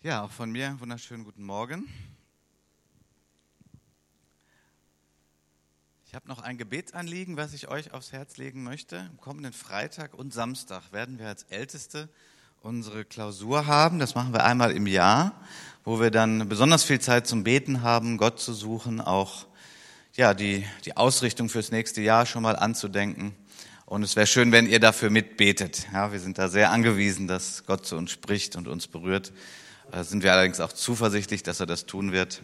Ja, auch von mir wunderschönen guten Morgen. Ich habe noch ein Gebetsanliegen, was ich euch aufs Herz legen möchte. Am kommenden Freitag und Samstag werden wir als Älteste unsere Klausur haben. Das machen wir einmal im Jahr, wo wir dann besonders viel Zeit zum Beten haben, Gott zu suchen, auch ja, die, die Ausrichtung fürs nächste Jahr schon mal anzudenken. Und es wäre schön, wenn ihr dafür mitbetet. Ja, wir sind da sehr angewiesen, dass Gott zu uns spricht und uns berührt. Sind wir allerdings auch zuversichtlich, dass er das tun wird.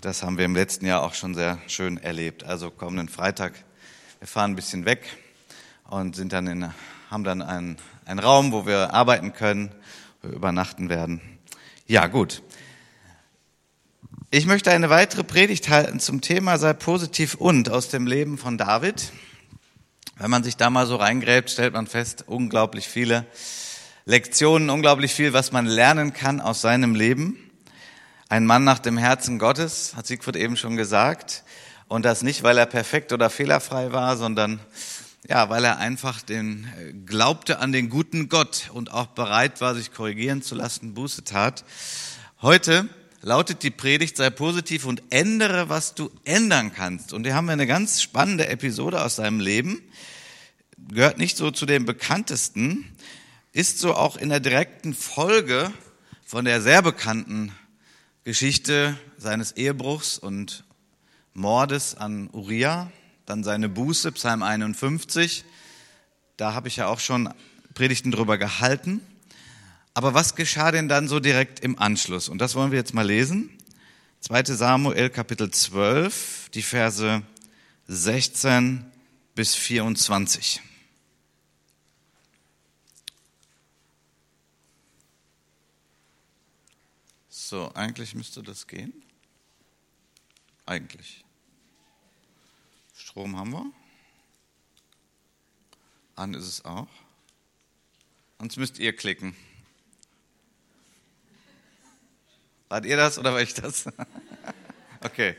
Das haben wir im letzten Jahr auch schon sehr schön erlebt. Also kommenden Freitag, wir fahren ein bisschen weg und sind dann in, haben dann einen, einen Raum, wo wir arbeiten können, wir übernachten werden. Ja, gut. Ich möchte eine weitere Predigt halten zum Thema sei positiv und aus dem Leben von David. Wenn man sich da mal so reingräbt, stellt man fest, unglaublich viele Lektionen, unglaublich viel, was man lernen kann aus seinem Leben. Ein Mann nach dem Herzen Gottes, hat Siegfried eben schon gesagt. Und das nicht, weil er perfekt oder fehlerfrei war, sondern ja, weil er einfach den äh, glaubte an den guten Gott und auch bereit war, sich korrigieren zu lassen, Buße tat. Heute lautet die Predigt, sei positiv und ändere, was du ändern kannst. Und hier haben wir eine ganz spannende Episode aus seinem Leben. Gehört nicht so zu den bekanntesten, ist so auch in der direkten Folge von der sehr bekannten Geschichte seines Ehebruchs und Mordes an Uriah, dann seine Buße, Psalm 51. Da habe ich ja auch schon Predigten drüber gehalten. Aber was geschah denn dann so direkt im Anschluss? Und das wollen wir jetzt mal lesen. 2 Samuel Kapitel 12, die Verse 16 bis 24. So, eigentlich müsste das gehen. Eigentlich. Strom haben wir. An ist es auch. Sonst müsst ihr klicken. Wart ihr das oder war ich das? okay.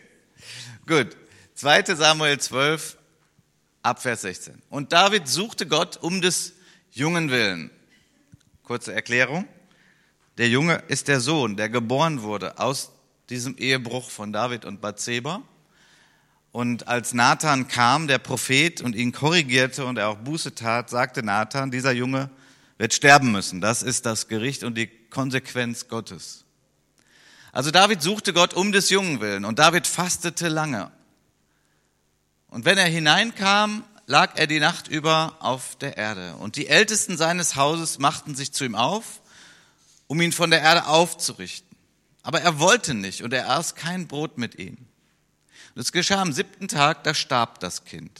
Gut. 2. Samuel 12, Abvers 16. Und David suchte Gott um des Jungen willen. Kurze Erklärung. Der Junge ist der Sohn, der geboren wurde aus diesem Ehebruch von David und Bathseba. Und als Nathan kam, der Prophet, und ihn korrigierte und er auch Buße tat, sagte Nathan, dieser Junge wird sterben müssen. Das ist das Gericht und die Konsequenz Gottes. Also David suchte Gott um des Jungen willen und David fastete lange. Und wenn er hineinkam, lag er die Nacht über auf der Erde. Und die Ältesten seines Hauses machten sich zu ihm auf um ihn von der Erde aufzurichten. Aber er wollte nicht und er aß kein Brot mit ihnen. Und es geschah am siebten Tag, da starb das Kind.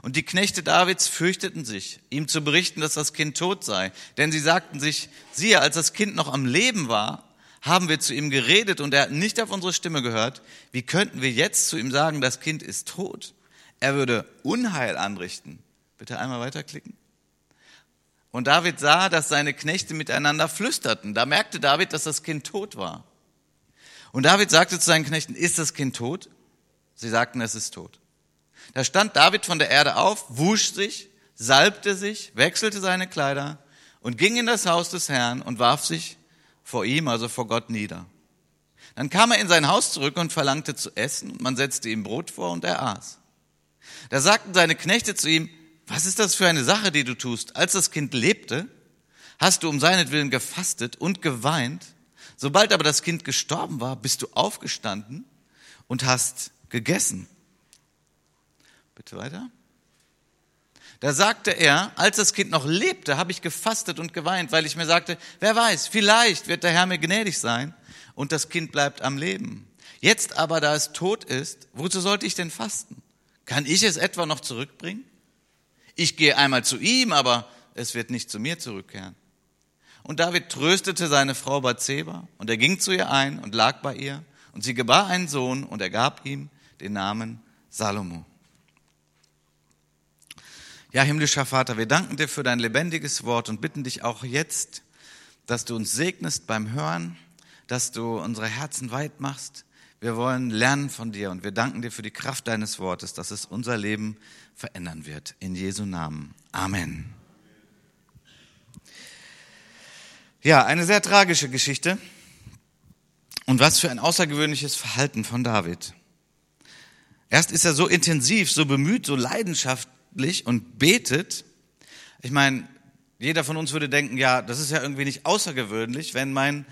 Und die Knechte Davids fürchteten sich, ihm zu berichten, dass das Kind tot sei. Denn sie sagten sich, siehe, als das Kind noch am Leben war, haben wir zu ihm geredet und er hat nicht auf unsere Stimme gehört. Wie könnten wir jetzt zu ihm sagen, das Kind ist tot? Er würde Unheil anrichten. Bitte einmal weiterklicken. Und David sah, dass seine Knechte miteinander flüsterten. Da merkte David, dass das Kind tot war. Und David sagte zu seinen Knechten, ist das Kind tot? Sie sagten, es ist tot. Da stand David von der Erde auf, wusch sich, salbte sich, wechselte seine Kleider und ging in das Haus des Herrn und warf sich vor ihm, also vor Gott, nieder. Dann kam er in sein Haus zurück und verlangte zu essen. Man setzte ihm Brot vor und er aß. Da sagten seine Knechte zu ihm, was ist das für eine Sache, die du tust? Als das Kind lebte, hast du um seinetwillen gefastet und geweint. Sobald aber das Kind gestorben war, bist du aufgestanden und hast gegessen. Bitte weiter. Da sagte er, als das Kind noch lebte, habe ich gefastet und geweint, weil ich mir sagte, wer weiß, vielleicht wird der Herr mir gnädig sein und das Kind bleibt am Leben. Jetzt aber, da es tot ist, wozu sollte ich denn fasten? Kann ich es etwa noch zurückbringen? Ich gehe einmal zu ihm, aber es wird nicht zu mir zurückkehren. Und David tröstete seine Frau Bathseba und er ging zu ihr ein und lag bei ihr und sie gebar einen Sohn und er gab ihm den Namen Salomo. Ja, himmlischer Vater, wir danken dir für dein lebendiges Wort und bitten dich auch jetzt, dass du uns segnest beim Hören, dass du unsere Herzen weit machst. Wir wollen lernen von dir und wir danken dir für die Kraft deines Wortes, dass es unser Leben verändern wird. In Jesu Namen. Amen. Ja, eine sehr tragische Geschichte. Und was für ein außergewöhnliches Verhalten von David. Erst ist er so intensiv, so bemüht, so leidenschaftlich und betet. Ich meine, jeder von uns würde denken, ja, das ist ja irgendwie nicht außergewöhnlich. Wenn mein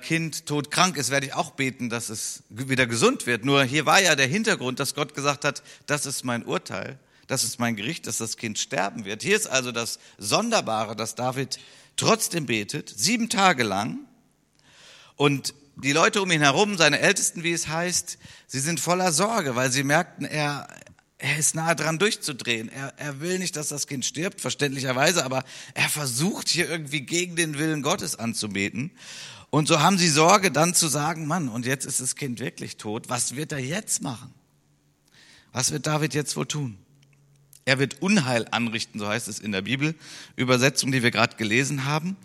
Kind todkrank ist, werde ich auch beten, dass es wieder gesund wird. Nur hier war ja der Hintergrund, dass Gott gesagt hat, das ist mein Urteil, das ist mein Gericht, dass das Kind sterben wird. Hier ist also das Sonderbare, dass David trotzdem betet, sieben Tage lang. Und die Leute um ihn herum, seine Ältesten, wie es heißt, sie sind voller Sorge, weil sie merkten, er, er ist nahe dran durchzudrehen. Er, er will nicht, dass das Kind stirbt, verständlicherweise, aber er versucht hier irgendwie gegen den Willen Gottes anzubeten. Und so haben sie Sorge, dann zu sagen, Mann, und jetzt ist das Kind wirklich tot. Was wird er jetzt machen? Was wird David jetzt wohl tun? Er wird Unheil anrichten, so heißt es in der Bibel, Übersetzung, die wir gerade gelesen haben.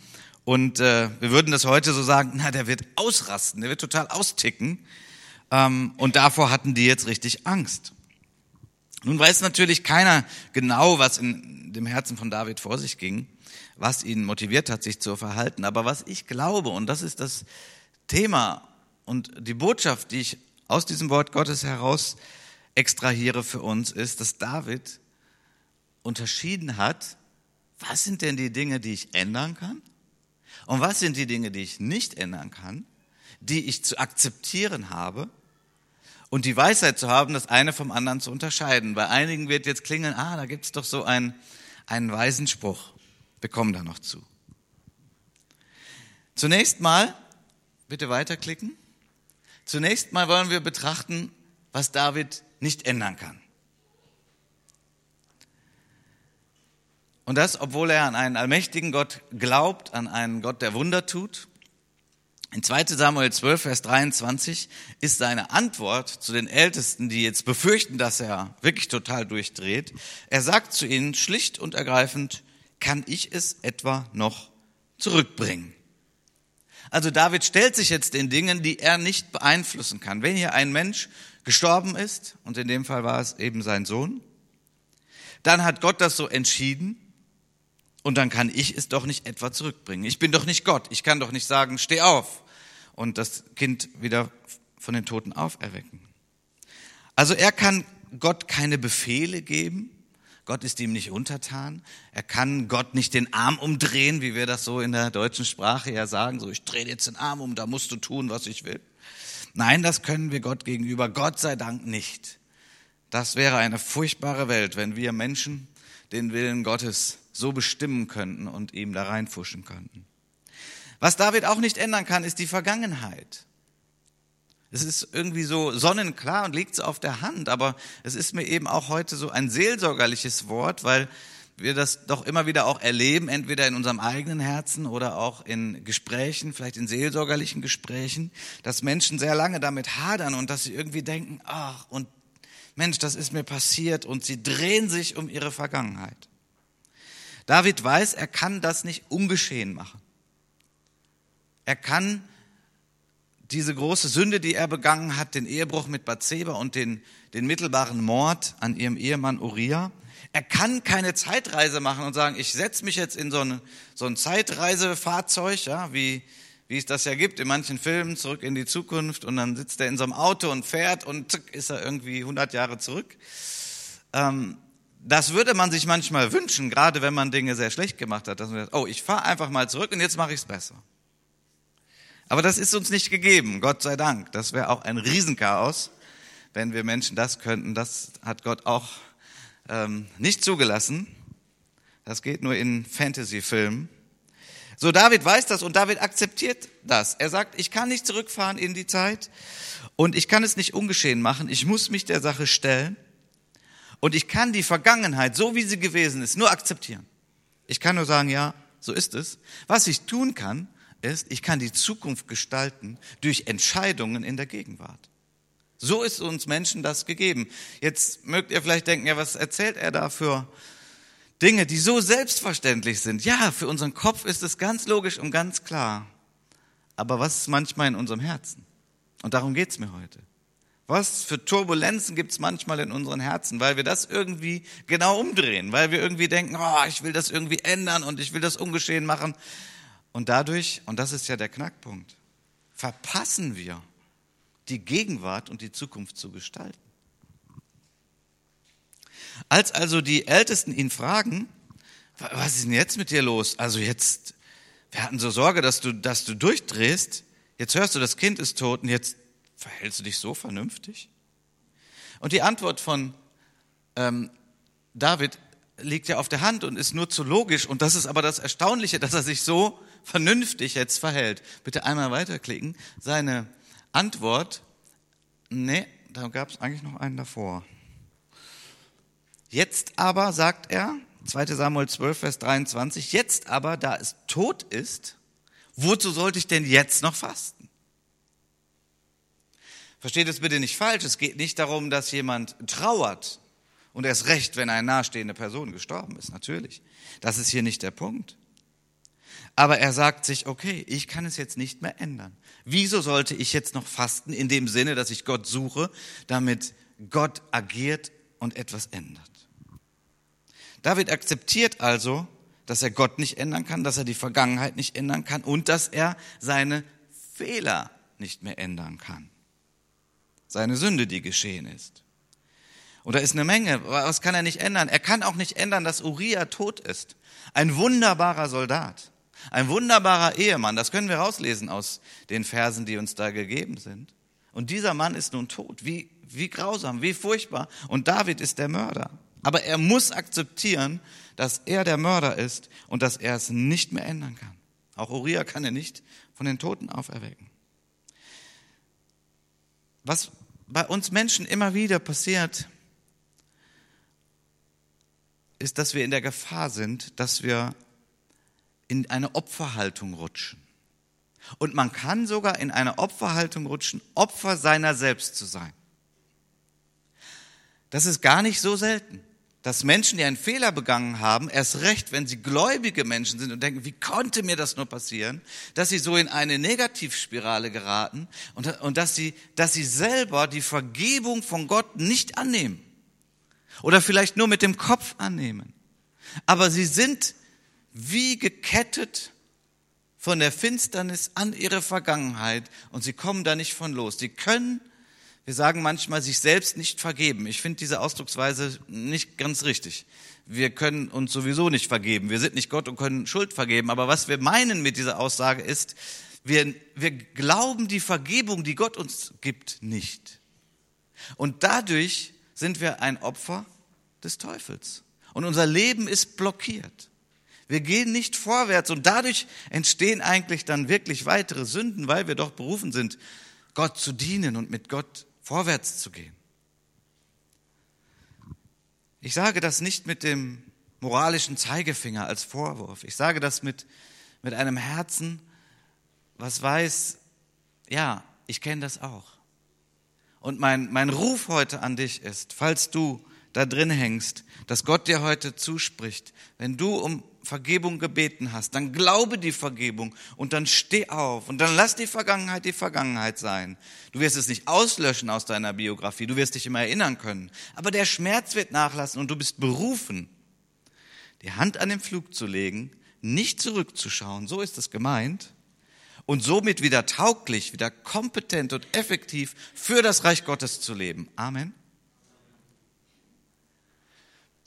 Und äh, wir würden das heute so sagen, na, der wird ausrasten, der wird total austicken. Ähm, und davor hatten die jetzt richtig Angst. Nun weiß natürlich keiner genau, was in dem Herzen von David vor sich ging, was ihn motiviert hat, sich zu verhalten. Aber was ich glaube, und das ist das Thema und die Botschaft, die ich aus diesem Wort Gottes heraus extrahiere für uns, ist, dass David unterschieden hat, was sind denn die Dinge, die ich ändern kann und was sind die Dinge, die ich nicht ändern kann, die ich zu akzeptieren habe und die Weisheit zu haben, das eine vom anderen zu unterscheiden. Bei einigen wird jetzt klingeln, ah, da gibt es doch so einen, einen weisen Spruch. Wir kommen da noch zu. Zunächst mal, bitte weiterklicken. Zunächst mal wollen wir betrachten, was David nicht ändern kann. Und das, obwohl er an einen allmächtigen Gott glaubt, an einen Gott, der Wunder tut. In 2 Samuel 12, Vers 23 ist seine Antwort zu den Ältesten, die jetzt befürchten, dass er wirklich total durchdreht. Er sagt zu ihnen schlicht und ergreifend, kann ich es etwa noch zurückbringen? Also David stellt sich jetzt den Dingen, die er nicht beeinflussen kann. Wenn hier ein Mensch gestorben ist, und in dem Fall war es eben sein Sohn, dann hat Gott das so entschieden und dann kann ich es doch nicht etwa zurückbringen. Ich bin doch nicht Gott. Ich kann doch nicht sagen, steh auf und das Kind wieder von den Toten auferwecken. Also er kann Gott keine Befehle geben. Gott ist ihm nicht untertan. Er kann Gott nicht den Arm umdrehen, wie wir das so in der deutschen Sprache ja sagen. So, ich drehe jetzt den Arm um, da musst du tun, was ich will. Nein, das können wir Gott gegenüber, Gott sei Dank nicht. Das wäre eine furchtbare Welt, wenn wir Menschen den Willen Gottes so bestimmen könnten und ihm da reinfuschen könnten. Was David auch nicht ändern kann, ist die Vergangenheit. Es ist irgendwie so sonnenklar und liegt so auf der Hand, aber es ist mir eben auch heute so ein seelsorgerliches Wort, weil wir das doch immer wieder auch erleben, entweder in unserem eigenen Herzen oder auch in Gesprächen, vielleicht in seelsorgerlichen Gesprächen, dass Menschen sehr lange damit hadern und dass sie irgendwie denken, ach, und Mensch, das ist mir passiert und sie drehen sich um ihre Vergangenheit. David weiß, er kann das nicht ungeschehen machen. Er kann diese große Sünde, die er begangen hat, den Ehebruch mit Bathseba und den, den mittelbaren Mord an ihrem Ehemann Uriah, er kann keine Zeitreise machen und sagen, ich setze mich jetzt in so, eine, so ein Zeitreisefahrzeug, ja, wie, wie es das ja gibt in manchen Filmen, zurück in die Zukunft und dann sitzt er in so einem Auto und fährt und zack, ist er irgendwie 100 Jahre zurück. Ähm, das würde man sich manchmal wünschen, gerade wenn man Dinge sehr schlecht gemacht hat, dass man sagt, oh, ich fahre einfach mal zurück und jetzt mache ich es besser. Aber das ist uns nicht gegeben, Gott sei Dank. Das wäre auch ein Riesenchaos, wenn wir Menschen das könnten. Das hat Gott auch ähm, nicht zugelassen. Das geht nur in Fantasy-Filmen. So, David weiß das und David akzeptiert das. Er sagt, ich kann nicht zurückfahren in die Zeit und ich kann es nicht ungeschehen machen. Ich muss mich der Sache stellen. Und ich kann die Vergangenheit, so wie sie gewesen ist, nur akzeptieren. Ich kann nur sagen, ja, so ist es. Was ich tun kann, ist, ich kann die Zukunft gestalten durch Entscheidungen in der Gegenwart. So ist uns Menschen das gegeben. Jetzt mögt ihr vielleicht denken, ja, was erzählt er da für Dinge, die so selbstverständlich sind? Ja, für unseren Kopf ist es ganz logisch und ganz klar. Aber was ist manchmal in unserem Herzen? Und darum geht's mir heute. Was für Turbulenzen gibt es manchmal in unseren Herzen, weil wir das irgendwie genau umdrehen, weil wir irgendwie denken, oh, ich will das irgendwie ändern und ich will das ungeschehen machen. Und dadurch, und das ist ja der Knackpunkt, verpassen wir die Gegenwart und die Zukunft zu gestalten. Als also die Ältesten ihn fragen, was ist denn jetzt mit dir los? Also jetzt, wir hatten so Sorge, dass du, dass du durchdrehst. Jetzt hörst du, das Kind ist tot und jetzt verhältst du dich so vernünftig? Und die Antwort von ähm, David liegt ja auf der Hand und ist nur zu logisch. Und das ist aber das Erstaunliche, dass er sich so vernünftig jetzt verhält. Bitte einmal weiterklicken. Seine Antwort, nee, da gab es eigentlich noch einen davor. Jetzt aber, sagt er, 2 Samuel 12, Vers 23, jetzt aber, da es tot ist, wozu sollte ich denn jetzt noch fasten? Versteht es bitte nicht falsch, es geht nicht darum, dass jemand trauert und erst recht, wenn eine nahestehende Person gestorben ist, natürlich. Das ist hier nicht der Punkt. Aber er sagt sich, okay, ich kann es jetzt nicht mehr ändern. Wieso sollte ich jetzt noch fasten in dem Sinne, dass ich Gott suche, damit Gott agiert und etwas ändert? David akzeptiert also, dass er Gott nicht ändern kann, dass er die Vergangenheit nicht ändern kann und dass er seine Fehler nicht mehr ändern kann. Seine Sünde, die geschehen ist. Und da ist eine Menge. Was kann er nicht ändern? Er kann auch nicht ändern, dass Uriah tot ist. Ein wunderbarer Soldat. Ein wunderbarer Ehemann. Das können wir rauslesen aus den Versen, die uns da gegeben sind. Und dieser Mann ist nun tot. Wie, wie grausam, wie furchtbar. Und David ist der Mörder. Aber er muss akzeptieren, dass er der Mörder ist und dass er es nicht mehr ändern kann. Auch Uriah kann er nicht von den Toten auferwecken. Was bei uns Menschen immer wieder passiert, ist, dass wir in der Gefahr sind, dass wir in eine Opferhaltung rutschen. Und man kann sogar in eine Opferhaltung rutschen, Opfer seiner selbst zu sein. Das ist gar nicht so selten, dass Menschen, die einen Fehler begangen haben, erst recht, wenn sie gläubige Menschen sind und denken, wie konnte mir das nur passieren, dass sie so in eine Negativspirale geraten und, und dass, sie, dass sie selber die Vergebung von Gott nicht annehmen. Oder vielleicht nur mit dem Kopf annehmen. Aber sie sind wie gekettet von der Finsternis an ihre Vergangenheit und sie kommen da nicht von los. Sie können, wir sagen manchmal, sich selbst nicht vergeben. Ich finde diese Ausdrucksweise nicht ganz richtig. Wir können uns sowieso nicht vergeben. Wir sind nicht Gott und können Schuld vergeben. Aber was wir meinen mit dieser Aussage ist, wir, wir glauben die Vergebung, die Gott uns gibt, nicht. Und dadurch sind wir ein Opfer des Teufels. Und unser Leben ist blockiert. Wir gehen nicht vorwärts und dadurch entstehen eigentlich dann wirklich weitere Sünden, weil wir doch berufen sind, Gott zu dienen und mit Gott vorwärts zu gehen. Ich sage das nicht mit dem moralischen Zeigefinger als Vorwurf. Ich sage das mit, mit einem Herzen, was weiß, ja, ich kenne das auch. Und mein, mein Ruf heute an dich ist, falls du da drin hängst, dass Gott dir heute zuspricht, wenn du um Vergebung gebeten hast, dann glaube die Vergebung und dann steh auf und dann lass die Vergangenheit die Vergangenheit sein. Du wirst es nicht auslöschen aus deiner Biografie, du wirst dich immer erinnern können, aber der Schmerz wird nachlassen und du bist berufen, die Hand an den Flug zu legen, nicht zurückzuschauen, so ist es gemeint, und somit wieder tauglich, wieder kompetent und effektiv für das Reich Gottes zu leben. Amen.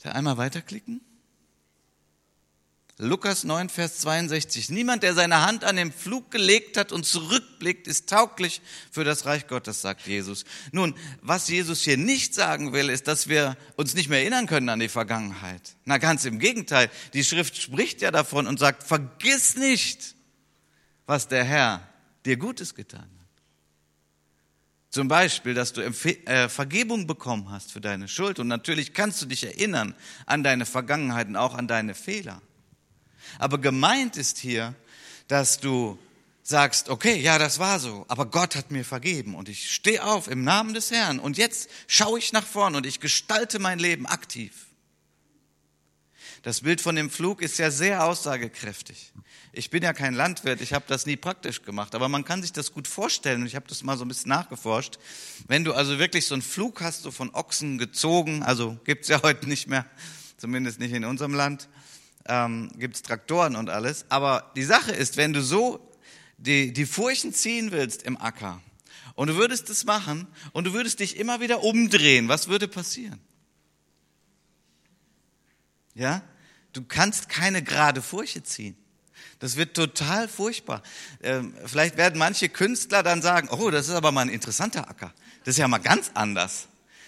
Einmal weiterklicken. Lukas 9, Vers 62. Niemand, der seine Hand an den Flug gelegt hat und zurückblickt, ist tauglich für das Reich Gottes, sagt Jesus. Nun, was Jesus hier nicht sagen will, ist, dass wir uns nicht mehr erinnern können an die Vergangenheit. Na, ganz im Gegenteil. Die Schrift spricht ja davon und sagt, vergiss nicht, was der Herr dir Gutes getan hat. Zum Beispiel, dass du äh, Vergebung bekommen hast für deine Schuld. Und natürlich kannst du dich erinnern an deine Vergangenheit und auch an deine Fehler. Aber gemeint ist hier, dass du sagst, okay, ja, das war so, aber Gott hat mir vergeben und ich stehe auf im Namen des Herrn und jetzt schaue ich nach vorn und ich gestalte mein Leben aktiv. Das Bild von dem Flug ist ja sehr aussagekräftig. Ich bin ja kein Landwirt, ich habe das nie praktisch gemacht, aber man kann sich das gut vorstellen und ich habe das mal so ein bisschen nachgeforscht. Wenn du also wirklich so einen Flug hast, so von Ochsen gezogen, also gibt's ja heute nicht mehr, zumindest nicht in unserem Land, ähm, gibt es Traktoren und alles. Aber die Sache ist, wenn du so die, die Furchen ziehen willst im Acker und du würdest es machen und du würdest dich immer wieder umdrehen, was würde passieren? Ja? Du kannst keine gerade Furche ziehen. Das wird total furchtbar. Ähm, vielleicht werden manche Künstler dann sagen, oh, das ist aber mal ein interessanter Acker. Das ist ja mal ganz anders.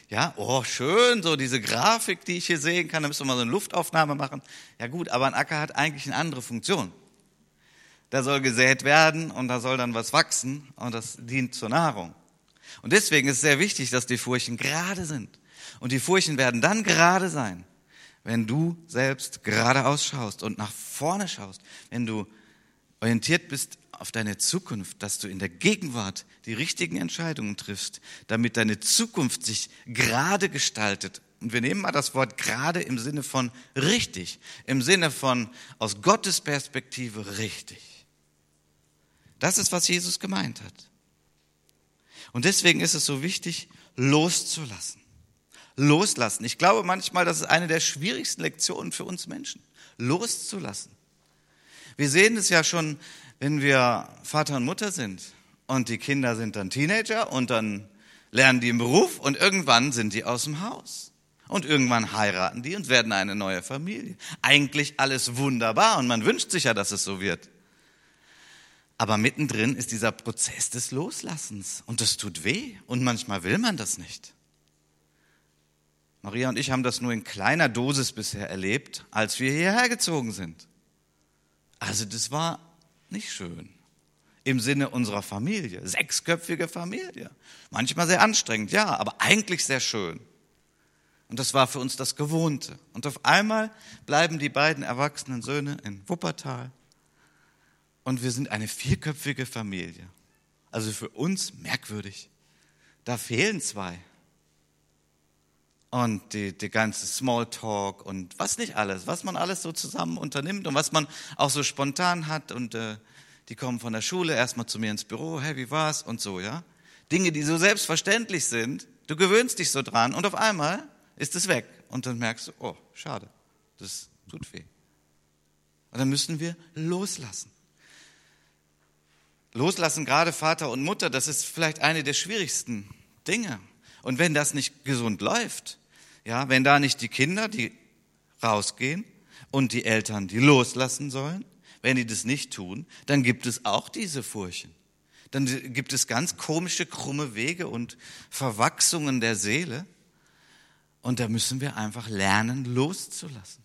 Ja, oh, schön, so diese Grafik, die ich hier sehen kann, da müssen wir mal so eine Luftaufnahme machen. Ja gut, aber ein Acker hat eigentlich eine andere Funktion. Da soll gesät werden und da soll dann was wachsen und das dient zur Nahrung. Und deswegen ist es sehr wichtig, dass die Furchen gerade sind. Und die Furchen werden dann gerade sein, wenn du selbst gerade ausschaust und nach vorne schaust, wenn du orientiert bist auf deine Zukunft, dass du in der Gegenwart die richtigen Entscheidungen triffst, damit deine Zukunft sich gerade gestaltet. Und wir nehmen mal das Wort gerade im Sinne von richtig, im Sinne von aus Gottes Perspektive richtig. Das ist, was Jesus gemeint hat. Und deswegen ist es so wichtig, loszulassen. Loslassen. Ich glaube manchmal, das ist eine der schwierigsten Lektionen für uns Menschen. Loszulassen. Wir sehen es ja schon, wenn wir Vater und Mutter sind und die Kinder sind dann Teenager und dann lernen die einen Beruf und irgendwann sind die aus dem Haus. Und irgendwann heiraten die und werden eine neue Familie. Eigentlich alles wunderbar und man wünscht sich ja, dass es so wird. Aber mittendrin ist dieser Prozess des Loslassens und das tut weh und manchmal will man das nicht. Maria und ich haben das nur in kleiner Dosis bisher erlebt, als wir hierher gezogen sind. Also das war nicht schön im Sinne unserer Familie. Sechsköpfige Familie. Manchmal sehr anstrengend, ja, aber eigentlich sehr schön. Und das war für uns das Gewohnte. Und auf einmal bleiben die beiden erwachsenen Söhne in Wuppertal und wir sind eine vierköpfige Familie. Also für uns merkwürdig. Da fehlen zwei. Und die, die ganze Smalltalk und was nicht alles, was man alles so zusammen unternimmt und was man auch so spontan hat. Und äh, die kommen von der Schule erstmal zu mir ins Büro, hey, wie war's? Und so, ja. Dinge, die so selbstverständlich sind, du gewöhnst dich so dran und auf einmal ist es weg. Und dann merkst du, oh, schade, das tut weh. Und dann müssen wir loslassen. Loslassen, gerade Vater und Mutter, das ist vielleicht eine der schwierigsten Dinge. Und wenn das nicht gesund läuft, ja, wenn da nicht die Kinder, die rausgehen und die Eltern, die loslassen sollen, wenn die das nicht tun, dann gibt es auch diese Furchen. Dann gibt es ganz komische, krumme Wege und Verwachsungen der Seele. Und da müssen wir einfach lernen, loszulassen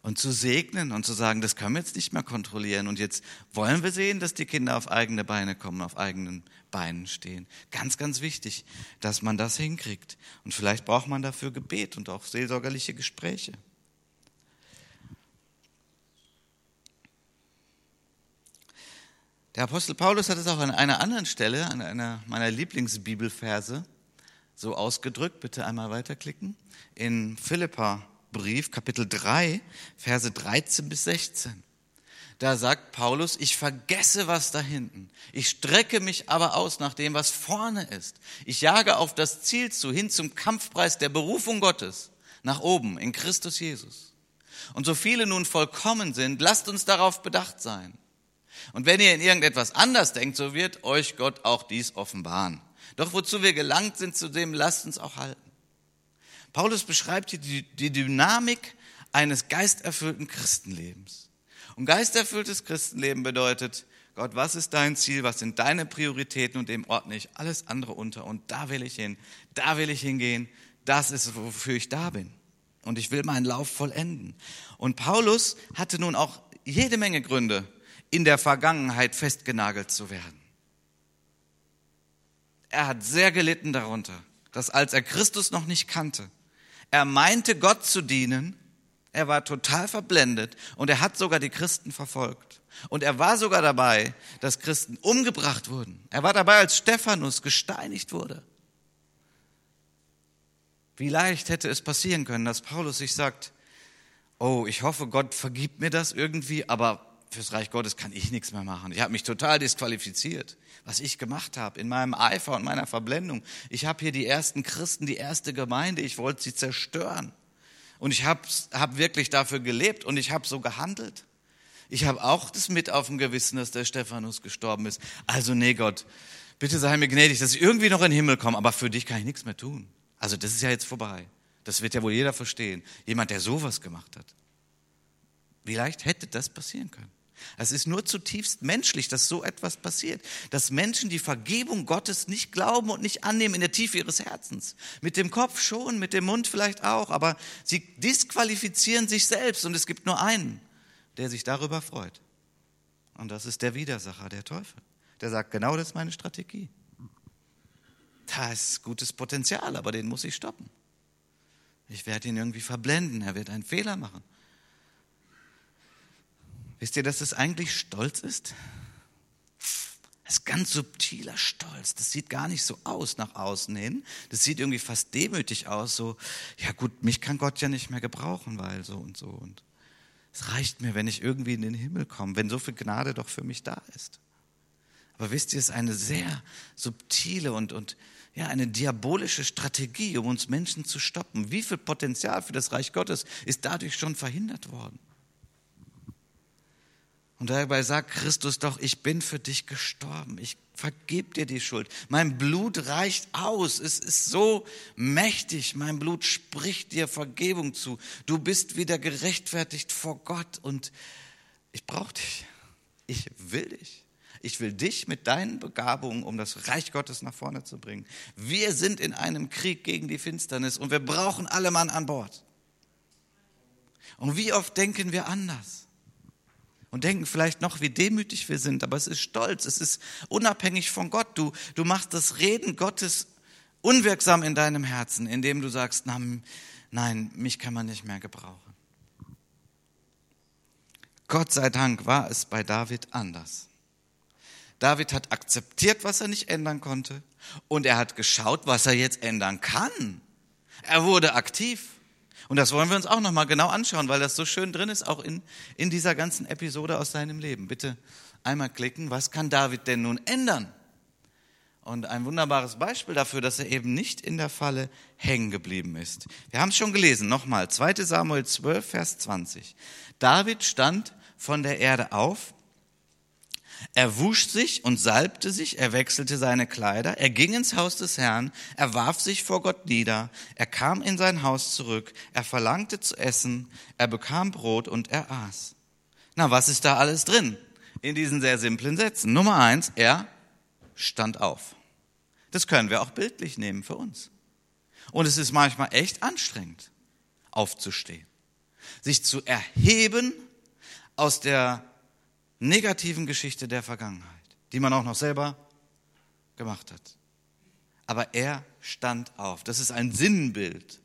und zu segnen und zu sagen, das können wir jetzt nicht mehr kontrollieren. Und jetzt wollen wir sehen, dass die Kinder auf eigene Beine kommen, auf eigenen Beinen stehen. Ganz, ganz wichtig, dass man das hinkriegt. Und vielleicht braucht man dafür Gebet und auch seelsorgerliche Gespräche. Der Apostel Paulus hat es auch an einer anderen Stelle, an einer meiner Lieblingsbibelverse, so ausgedrückt. Bitte einmal weiterklicken. In Philippa Brief, Kapitel 3, Verse 13 bis 16. Da sagt Paulus, ich vergesse, was da hinten. Ich strecke mich aber aus nach dem, was vorne ist. Ich jage auf das Ziel zu, hin zum Kampfpreis der Berufung Gottes, nach oben, in Christus Jesus. Und so viele nun vollkommen sind, lasst uns darauf bedacht sein. Und wenn ihr in irgendetwas anders denkt, so wird euch Gott auch dies offenbaren. Doch wozu wir gelangt sind, zu dem lasst uns auch halten. Paulus beschreibt hier die, die Dynamik eines geisterfüllten Christenlebens. Und geisterfülltes Christenleben bedeutet, Gott, was ist dein Ziel? Was sind deine Prioritäten? Und dem ordne ich alles andere unter. Und da will ich hin. Da will ich hingehen. Das ist, wofür ich da bin. Und ich will meinen Lauf vollenden. Und Paulus hatte nun auch jede Menge Gründe, in der Vergangenheit festgenagelt zu werden. Er hat sehr gelitten darunter, dass als er Christus noch nicht kannte, er meinte Gott zu dienen, er war total verblendet und er hat sogar die Christen verfolgt. Und er war sogar dabei, dass Christen umgebracht wurden. Er war dabei, als Stephanus gesteinigt wurde. Wie leicht hätte es passieren können, dass Paulus sich sagt, oh, ich hoffe, Gott vergibt mir das irgendwie, aber fürs Reich Gottes kann ich nichts mehr machen. Ich habe mich total disqualifiziert, was ich gemacht habe in meinem Eifer und meiner Verblendung. Ich habe hier die ersten Christen, die erste Gemeinde, ich wollte sie zerstören. Und ich habe hab wirklich dafür gelebt und ich habe so gehandelt. Ich habe auch das mit auf dem Gewissen, dass der Stephanus gestorben ist. Also nee, Gott, bitte sei mir gnädig, dass ich irgendwie noch in den Himmel komme, aber für dich kann ich nichts mehr tun. Also das ist ja jetzt vorbei. Das wird ja wohl jeder verstehen. Jemand, der sowas gemacht hat. Wie leicht hätte das passieren können? Es ist nur zutiefst menschlich, dass so etwas passiert. Dass Menschen die Vergebung Gottes nicht glauben und nicht annehmen in der Tiefe ihres Herzens. Mit dem Kopf schon, mit dem Mund vielleicht auch, aber sie disqualifizieren sich selbst und es gibt nur einen, der sich darüber freut. Und das ist der Widersacher, der Teufel. Der sagt, genau das ist meine Strategie. Da ist gutes Potenzial, aber den muss ich stoppen. Ich werde ihn irgendwie verblenden, er wird einen Fehler machen. Wisst ihr, dass es eigentlich Stolz ist? Das ist ganz subtiler Stolz. Das sieht gar nicht so aus nach außen hin. Das sieht irgendwie fast demütig aus. So, ja gut, mich kann Gott ja nicht mehr gebrauchen, weil so und so. Und es reicht mir, wenn ich irgendwie in den Himmel komme, wenn so viel Gnade doch für mich da ist. Aber wisst ihr, es ist eine sehr subtile und, und ja, eine diabolische Strategie, um uns Menschen zu stoppen. Wie viel Potenzial für das Reich Gottes ist dadurch schon verhindert worden? Und dabei sagt Christus doch, ich bin für dich gestorben, ich vergebe dir die Schuld. Mein Blut reicht aus, es ist so mächtig, mein Blut spricht dir Vergebung zu. Du bist wieder gerechtfertigt vor Gott und ich brauche dich, ich will dich. Ich will dich mit deinen Begabungen, um das Reich Gottes nach vorne zu bringen. Wir sind in einem Krieg gegen die Finsternis und wir brauchen alle Mann an Bord. Und wie oft denken wir anders? Und denken vielleicht noch, wie demütig wir sind, aber es ist Stolz, es ist unabhängig von Gott. Du, du machst das Reden Gottes unwirksam in deinem Herzen, indem du sagst, nein, mich kann man nicht mehr gebrauchen. Gott sei Dank war es bei David anders. David hat akzeptiert, was er nicht ändern konnte und er hat geschaut, was er jetzt ändern kann. Er wurde aktiv. Und das wollen wir uns auch nochmal genau anschauen, weil das so schön drin ist, auch in, in dieser ganzen Episode aus seinem Leben. Bitte einmal klicken, was kann David denn nun ändern? Und ein wunderbares Beispiel dafür, dass er eben nicht in der Falle hängen geblieben ist. Wir haben es schon gelesen, nochmal, 2 Samuel 12, Vers 20. David stand von der Erde auf er wusch sich und salbte sich, er wechselte seine Kleider, er ging ins Haus des Herrn, er warf sich vor Gott nieder, er kam in sein Haus zurück, er verlangte zu essen, er bekam Brot und er aß. Na, was ist da alles drin in diesen sehr simplen Sätzen? Nummer eins, er stand auf. Das können wir auch bildlich nehmen für uns. Und es ist manchmal echt anstrengend, aufzustehen, sich zu erheben aus der negativen Geschichte der Vergangenheit, die man auch noch selber gemacht hat. Aber er stand auf. Das ist ein Sinnbild.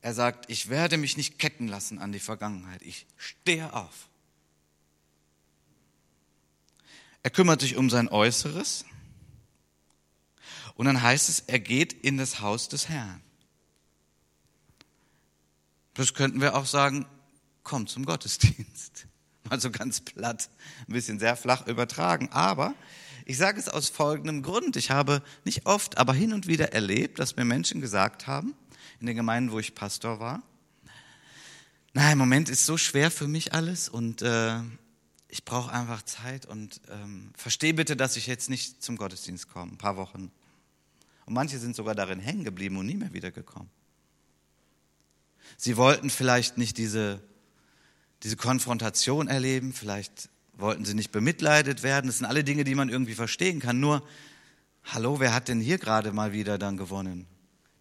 Er sagt, ich werde mich nicht ketten lassen an die Vergangenheit. Ich stehe auf. Er kümmert sich um sein Äußeres. Und dann heißt es, er geht in das Haus des Herrn. Das könnten wir auch sagen, komm zum Gottesdienst. Mal so ganz platt, ein bisschen sehr flach übertragen. Aber ich sage es aus folgendem Grund. Ich habe nicht oft, aber hin und wieder erlebt, dass mir Menschen gesagt haben, in den Gemeinden, wo ich Pastor war, na, im Moment ist so schwer für mich alles und äh, ich brauche einfach Zeit und ähm, verstehe bitte, dass ich jetzt nicht zum Gottesdienst komme, ein paar Wochen. Und manche sind sogar darin hängen geblieben und nie mehr wiedergekommen. Sie wollten vielleicht nicht diese diese Konfrontation erleben, vielleicht wollten sie nicht bemitleidet werden. Das sind alle Dinge, die man irgendwie verstehen kann. Nur, hallo, wer hat denn hier gerade mal wieder dann gewonnen?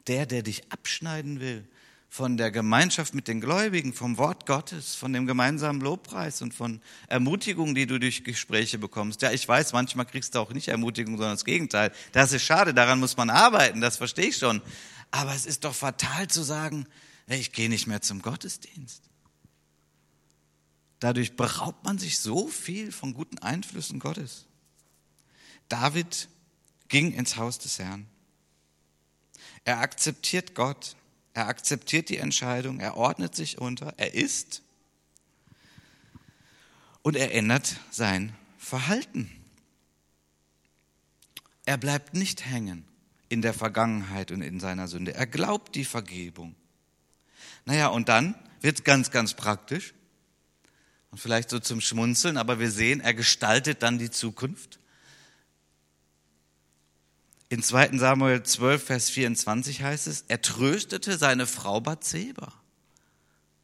Der, der dich abschneiden will von der Gemeinschaft mit den Gläubigen, vom Wort Gottes, von dem gemeinsamen Lobpreis und von Ermutigung, die du durch Gespräche bekommst. Ja, ich weiß, manchmal kriegst du auch nicht Ermutigung, sondern das Gegenteil. Das ist schade, daran muss man arbeiten, das verstehe ich schon. Aber es ist doch fatal zu sagen, ich gehe nicht mehr zum Gottesdienst. Dadurch beraubt man sich so viel von guten Einflüssen Gottes. David ging ins Haus des Herrn. Er akzeptiert Gott. Er akzeptiert die Entscheidung. Er ordnet sich unter. Er ist. Und er ändert sein Verhalten. Er bleibt nicht hängen in der Vergangenheit und in seiner Sünde. Er glaubt die Vergebung. Naja, und dann wird ganz, ganz praktisch. Und vielleicht so zum Schmunzeln, aber wir sehen, er gestaltet dann die Zukunft. In 2 Samuel 12, Vers 24 heißt es, er tröstete seine Frau Bathseba.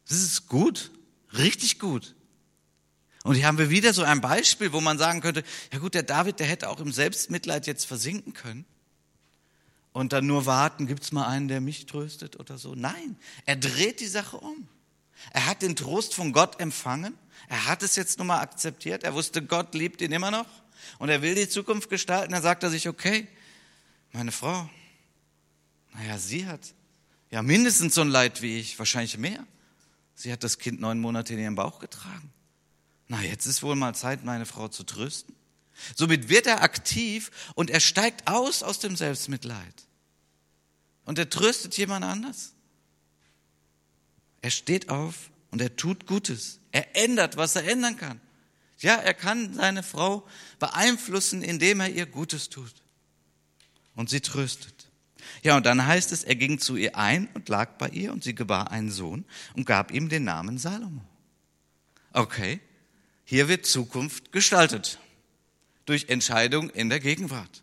Das ist gut, richtig gut. Und hier haben wir wieder so ein Beispiel, wo man sagen könnte, ja gut, der David, der hätte auch im Selbstmitleid jetzt versinken können und dann nur warten, gibt's mal einen, der mich tröstet oder so. Nein, er dreht die Sache um. Er hat den Trost von Gott empfangen. Er hat es jetzt nun mal akzeptiert. Er wusste, Gott liebt ihn immer noch. Und er will die Zukunft gestalten. Da sagt er sich, okay, meine Frau, naja, sie hat ja mindestens so ein Leid wie ich, wahrscheinlich mehr. Sie hat das Kind neun Monate in ihrem Bauch getragen. Na, jetzt ist wohl mal Zeit, meine Frau zu trösten. Somit wird er aktiv und er steigt aus aus dem Selbstmitleid. Und er tröstet jemand anders. Er steht auf und er tut Gutes. Er ändert, was er ändern kann. Ja, er kann seine Frau beeinflussen, indem er ihr Gutes tut und sie tröstet. Ja, und dann heißt es, er ging zu ihr ein und lag bei ihr und sie gebar einen Sohn und gab ihm den Namen Salomo. Okay, hier wird Zukunft gestaltet durch Entscheidung in der Gegenwart.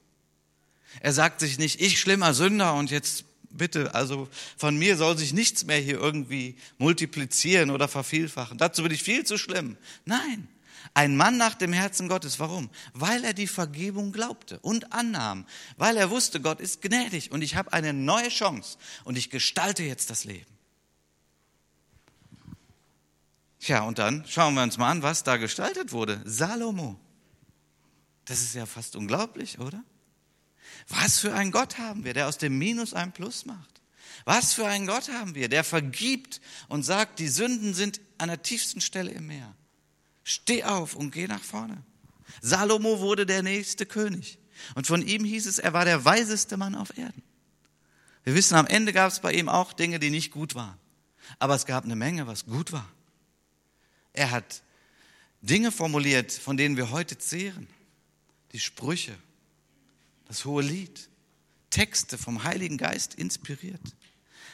Er sagt sich nicht, ich schlimmer Sünder und jetzt bitte, also von mir soll sich nichts mehr hier irgendwie multiplizieren oder vervielfachen. Dazu bin ich viel zu schlimm. Nein, ein Mann nach dem Herzen Gottes. Warum? Weil er die Vergebung glaubte und annahm. Weil er wusste, Gott ist gnädig und ich habe eine neue Chance und ich gestalte jetzt das Leben. Tja, und dann schauen wir uns mal an, was da gestaltet wurde. Salomo. Das ist ja fast unglaublich, oder? Was für einen Gott haben wir, der aus dem Minus ein Plus macht? Was für einen Gott haben wir, der vergibt und sagt, die Sünden sind an der tiefsten Stelle im Meer. Steh auf und geh nach vorne. Salomo wurde der nächste König. Und von ihm hieß es, er war der weiseste Mann auf Erden. Wir wissen, am Ende gab es bei ihm auch Dinge, die nicht gut waren. Aber es gab eine Menge, was gut war. Er hat Dinge formuliert, von denen wir heute zehren. Die Sprüche, das hohe Lied, Texte vom Heiligen Geist inspiriert.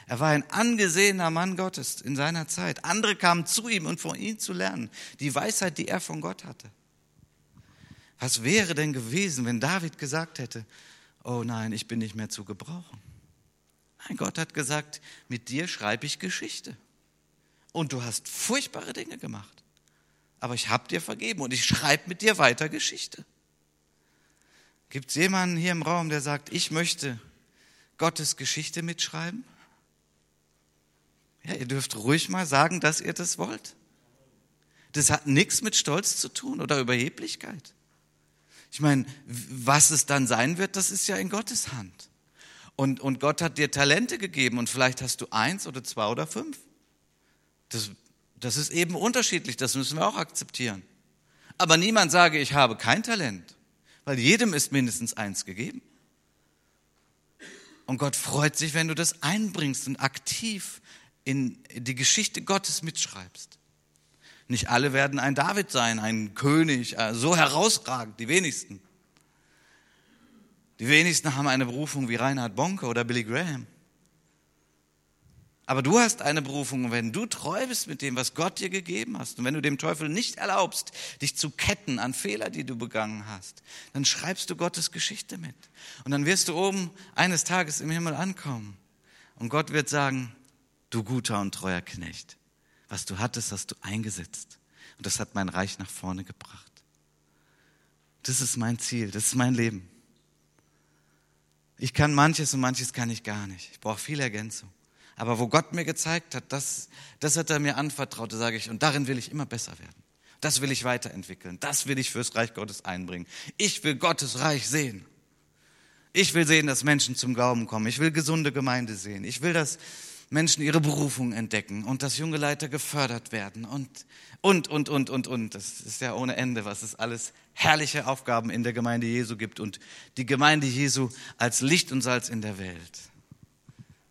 Er war ein angesehener Mann Gottes in seiner Zeit. Andere kamen zu ihm und von ihm zu lernen, die Weisheit, die er von Gott hatte. Was wäre denn gewesen, wenn David gesagt hätte, oh nein, ich bin nicht mehr zu gebrauchen? Nein, Gott hat gesagt, mit dir schreibe ich Geschichte. Und du hast furchtbare Dinge gemacht. Aber ich habe dir vergeben und ich schreibe mit dir weiter Geschichte. Gibt es jemanden hier im Raum, der sagt, ich möchte Gottes Geschichte mitschreiben? Ja, ihr dürft ruhig mal sagen, dass ihr das wollt. Das hat nichts mit Stolz zu tun oder Überheblichkeit. Ich meine, was es dann sein wird, das ist ja in Gottes Hand. Und, und Gott hat dir Talente gegeben und vielleicht hast du eins oder zwei oder fünf. Das, das ist eben unterschiedlich, das müssen wir auch akzeptieren. Aber niemand sage, ich habe kein Talent, weil jedem ist mindestens eins gegeben. Und Gott freut sich, wenn du das einbringst und aktiv in die Geschichte Gottes mitschreibst. Nicht alle werden ein David sein, ein König, äh, so herausragend, die wenigsten. Die wenigsten haben eine Berufung wie Reinhard Bonke oder Billy Graham. Aber du hast eine Berufung, wenn du treu bist mit dem, was Gott dir gegeben hast, und wenn du dem Teufel nicht erlaubst, dich zu ketten an Fehler, die du begangen hast, dann schreibst du Gottes Geschichte mit. Und dann wirst du oben eines Tages im Himmel ankommen. Und Gott wird sagen, du guter und treuer Knecht. Was du hattest, hast du eingesetzt. Und das hat mein Reich nach vorne gebracht. Das ist mein Ziel, das ist mein Leben. Ich kann manches und manches kann ich gar nicht. Ich brauche viel Ergänzung. Aber wo Gott mir gezeigt hat, das, das hat er mir anvertraut, da sage ich, und darin will ich immer besser werden. Das will ich weiterentwickeln. Das will ich fürs Reich Gottes einbringen. Ich will Gottes Reich sehen. Ich will sehen, dass Menschen zum Glauben kommen. Ich will gesunde Gemeinde sehen. Ich will, dass Menschen ihre Berufung entdecken und dass junge Leiter gefördert werden und, und, und, und, und, und. Das ist ja ohne Ende, was es alles herrliche Aufgaben in der Gemeinde Jesu gibt und die Gemeinde Jesu als Licht und Salz in der Welt.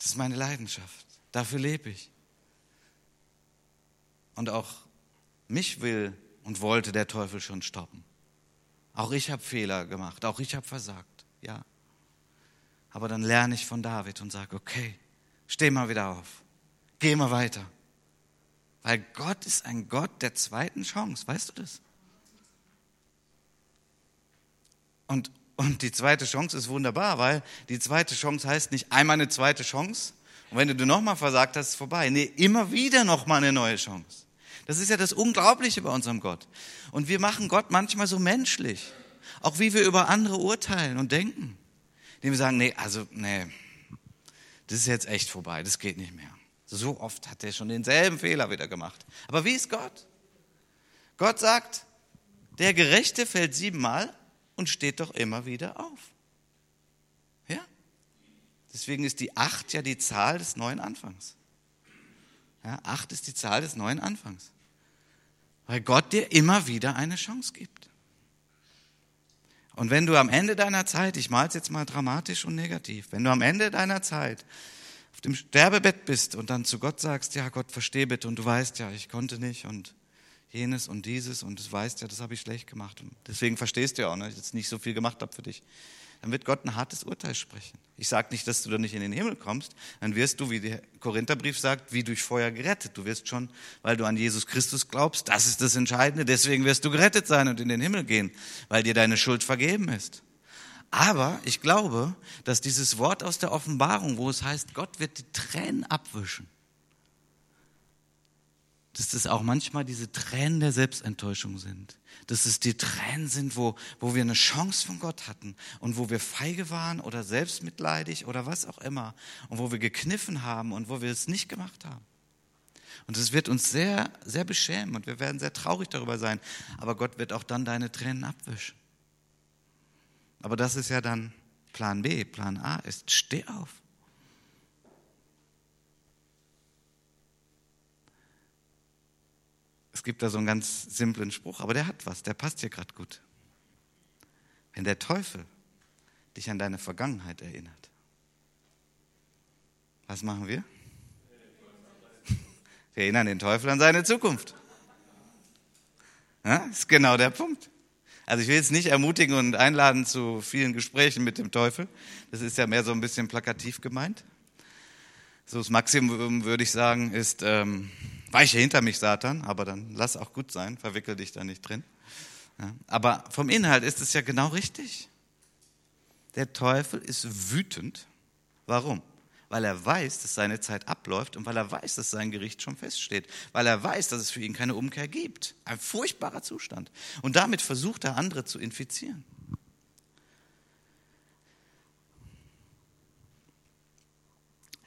Das ist meine Leidenschaft. Dafür lebe ich. Und auch mich will und wollte der Teufel schon stoppen. Auch ich habe Fehler gemacht, auch ich habe versagt, ja. Aber dann lerne ich von David und sage, okay, Steh mal wieder auf. geh mal weiter. Weil Gott ist ein Gott der zweiten Chance, weißt du das? Und, und die zweite Chance ist wunderbar, weil die zweite Chance heißt nicht einmal eine zweite Chance und wenn du nochmal versagt hast, ist es vorbei. Nee, immer wieder nochmal eine neue Chance. Das ist ja das Unglaubliche bei unserem Gott. Und wir machen Gott manchmal so menschlich. Auch wie wir über andere urteilen und denken. Indem wir sagen, nee, also, nee, das ist jetzt echt vorbei, das geht nicht mehr. So oft hat er schon denselben Fehler wieder gemacht. Aber wie ist Gott? Gott sagt, der Gerechte fällt siebenmal und steht doch immer wieder auf. Ja? Deswegen ist die acht ja die Zahl des neuen Anfangs. Ja, acht ist die Zahl des neuen Anfangs. Weil Gott dir immer wieder eine Chance gibt. Und wenn du am Ende deiner Zeit, ich male es jetzt mal dramatisch und negativ, wenn du am Ende deiner Zeit auf dem Sterbebett bist und dann zu Gott sagst, ja Gott, versteh bitte und du weißt ja, ich konnte nicht und jenes und dieses und du weißt ja, das habe ich schlecht gemacht und deswegen verstehst du ja auch, ne, dass ich jetzt nicht so viel gemacht habe für dich dann wird Gott ein hartes Urteil sprechen. Ich sage nicht, dass du dann nicht in den Himmel kommst, dann wirst du, wie der Korintherbrief sagt, wie durch Feuer gerettet. Du wirst schon, weil du an Jesus Christus glaubst, das ist das Entscheidende, deswegen wirst du gerettet sein und in den Himmel gehen, weil dir deine Schuld vergeben ist. Aber ich glaube, dass dieses Wort aus der Offenbarung, wo es heißt, Gott wird die Tränen abwischen, dass das auch manchmal diese Tränen der Selbstenttäuschung sind. Dass es die Tränen sind, wo, wo wir eine Chance von Gott hatten und wo wir feige waren oder selbstmitleidig oder was auch immer und wo wir gekniffen haben und wo wir es nicht gemacht haben. Und es wird uns sehr, sehr beschämen und wir werden sehr traurig darüber sein. Aber Gott wird auch dann deine Tränen abwischen. Aber das ist ja dann Plan B. Plan A ist, steh auf. Es gibt da so einen ganz simplen Spruch, aber der hat was, der passt hier gerade gut. Wenn der Teufel dich an deine Vergangenheit erinnert, was machen wir? Wir erinnern den Teufel an seine Zukunft. Ja, ist genau der Punkt. Also ich will jetzt nicht ermutigen und einladen zu vielen Gesprächen mit dem Teufel. Das ist ja mehr so ein bisschen plakativ gemeint. So das Maximum würde ich sagen ist, ähm, weiche hinter mich, Satan, aber dann lass auch gut sein, verwickel dich da nicht drin. Ja, aber vom Inhalt ist es ja genau richtig. Der Teufel ist wütend. Warum? Weil er weiß, dass seine Zeit abläuft und weil er weiß, dass sein Gericht schon feststeht. Weil er weiß, dass es für ihn keine Umkehr gibt. Ein furchtbarer Zustand. Und damit versucht er, andere zu infizieren.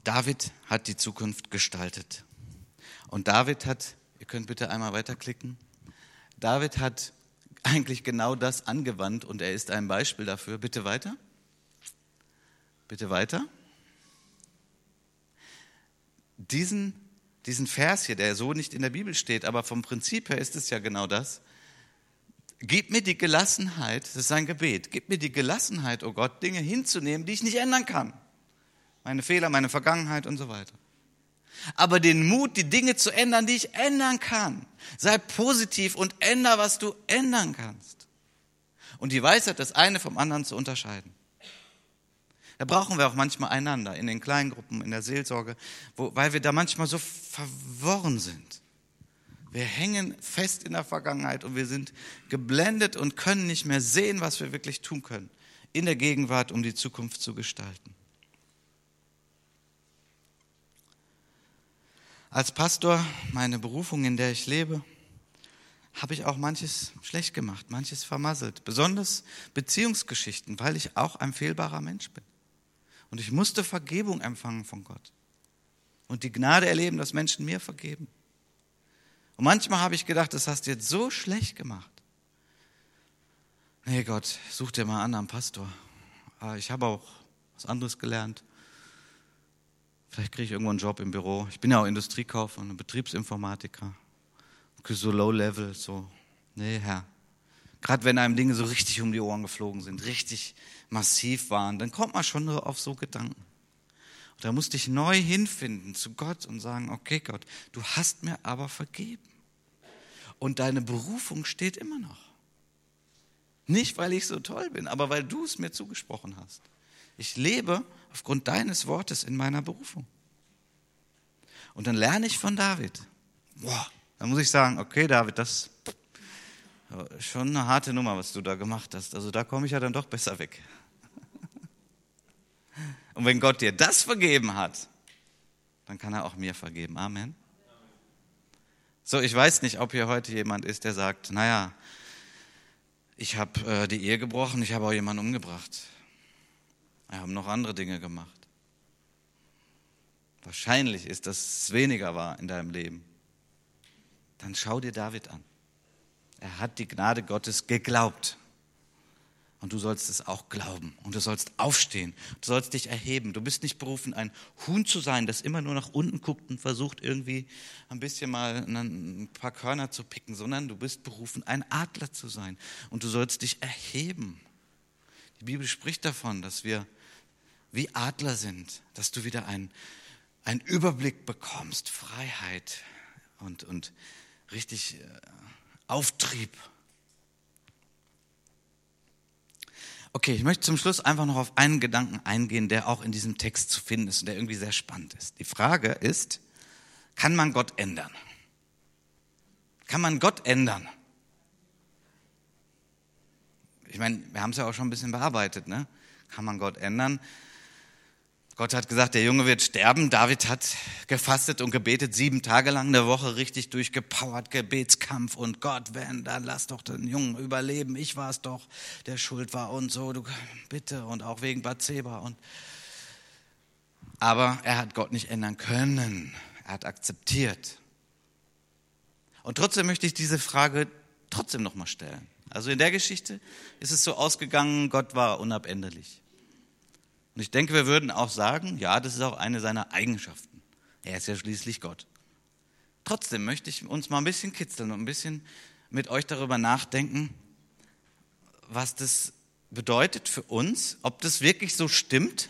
David hat die Zukunft gestaltet. Und David hat, ihr könnt bitte einmal weiterklicken, David hat eigentlich genau das angewandt und er ist ein Beispiel dafür. Bitte weiter. Bitte weiter. Diesen, diesen Vers hier, der so nicht in der Bibel steht, aber vom Prinzip her ist es ja genau das. Gib mir die Gelassenheit, das ist sein Gebet, gib mir die Gelassenheit, oh Gott, Dinge hinzunehmen, die ich nicht ändern kann. Meine Fehler, meine Vergangenheit und so weiter aber den Mut, die Dinge zu ändern, die ich ändern kann. Sei positiv und änder, was du ändern kannst. Und die Weisheit, das eine vom anderen zu unterscheiden. Da brauchen wir auch manchmal einander in den Kleingruppen, in der Seelsorge, wo, weil wir da manchmal so verworren sind. Wir hängen fest in der Vergangenheit und wir sind geblendet und können nicht mehr sehen, was wir wirklich tun können in der Gegenwart, um die Zukunft zu gestalten. Als Pastor, meine Berufung, in der ich lebe, habe ich auch manches schlecht gemacht, manches vermasselt. Besonders Beziehungsgeschichten, weil ich auch ein fehlbarer Mensch bin. Und ich musste Vergebung empfangen von Gott. Und die Gnade erleben, dass Menschen mir vergeben. Und manchmal habe ich gedacht, das hast du jetzt so schlecht gemacht. Nee, Gott, such dir mal einen anderen Pastor. Ah, ich habe auch was anderes gelernt. Vielleicht kriege ich irgendwo einen Job im Büro. Ich bin ja auch Industriekaufmann, Betriebsinformatiker. So low level, so. Nee, Herr. Gerade wenn einem Dinge so richtig um die Ohren geflogen sind, richtig massiv waren, dann kommt man schon auf so Gedanken. Und da musste ich neu hinfinden zu Gott und sagen, okay Gott, du hast mir aber vergeben. Und deine Berufung steht immer noch. Nicht, weil ich so toll bin, aber weil du es mir zugesprochen hast. Ich lebe aufgrund deines Wortes in meiner Berufung. Und dann lerne ich von David. Boah, dann muss ich sagen, okay, David, das ist schon eine harte Nummer, was du da gemacht hast. Also da komme ich ja dann doch besser weg. Und wenn Gott dir das vergeben hat, dann kann er auch mir vergeben. Amen. So, ich weiß nicht, ob hier heute jemand ist, der sagt, naja, ich habe äh, die Ehe gebrochen, ich habe auch jemanden umgebracht. Wir haben noch andere Dinge gemacht. Wahrscheinlich ist, dass es weniger war in deinem Leben. Dann schau dir David an. Er hat die Gnade Gottes geglaubt. Und du sollst es auch glauben. Und du sollst aufstehen. Du sollst dich erheben. Du bist nicht berufen, ein Huhn zu sein, das immer nur nach unten guckt und versucht irgendwie ein bisschen mal ein paar Körner zu picken, sondern du bist berufen, ein Adler zu sein. Und du sollst dich erheben. Die Bibel spricht davon, dass wir wie Adler sind, dass du wieder einen, einen Überblick bekommst, Freiheit und, und richtig äh, Auftrieb. Okay, ich möchte zum Schluss einfach noch auf einen Gedanken eingehen, der auch in diesem Text zu finden ist und der irgendwie sehr spannend ist. Die Frage ist, kann man Gott ändern? Kann man Gott ändern? Ich meine, wir haben es ja auch schon ein bisschen bearbeitet, ne? Kann man Gott ändern? Gott hat gesagt, der Junge wird sterben. David hat gefastet und gebetet, sieben Tage lang eine Woche richtig durchgepowert, Gebetskampf. Und Gott, wenn, dann lass doch den Jungen überleben. Ich war es doch, der schuld war und so. Du, bitte. Und auch wegen Bathseba. Und, aber er hat Gott nicht ändern können. Er hat akzeptiert. Und trotzdem möchte ich diese Frage trotzdem nochmal stellen. Also in der Geschichte ist es so ausgegangen, Gott war unabänderlich. Und ich denke, wir würden auch sagen, ja, das ist auch eine seiner Eigenschaften. Er ist ja schließlich Gott. Trotzdem möchte ich uns mal ein bisschen kitzeln und ein bisschen mit euch darüber nachdenken, was das bedeutet für uns, ob das wirklich so stimmt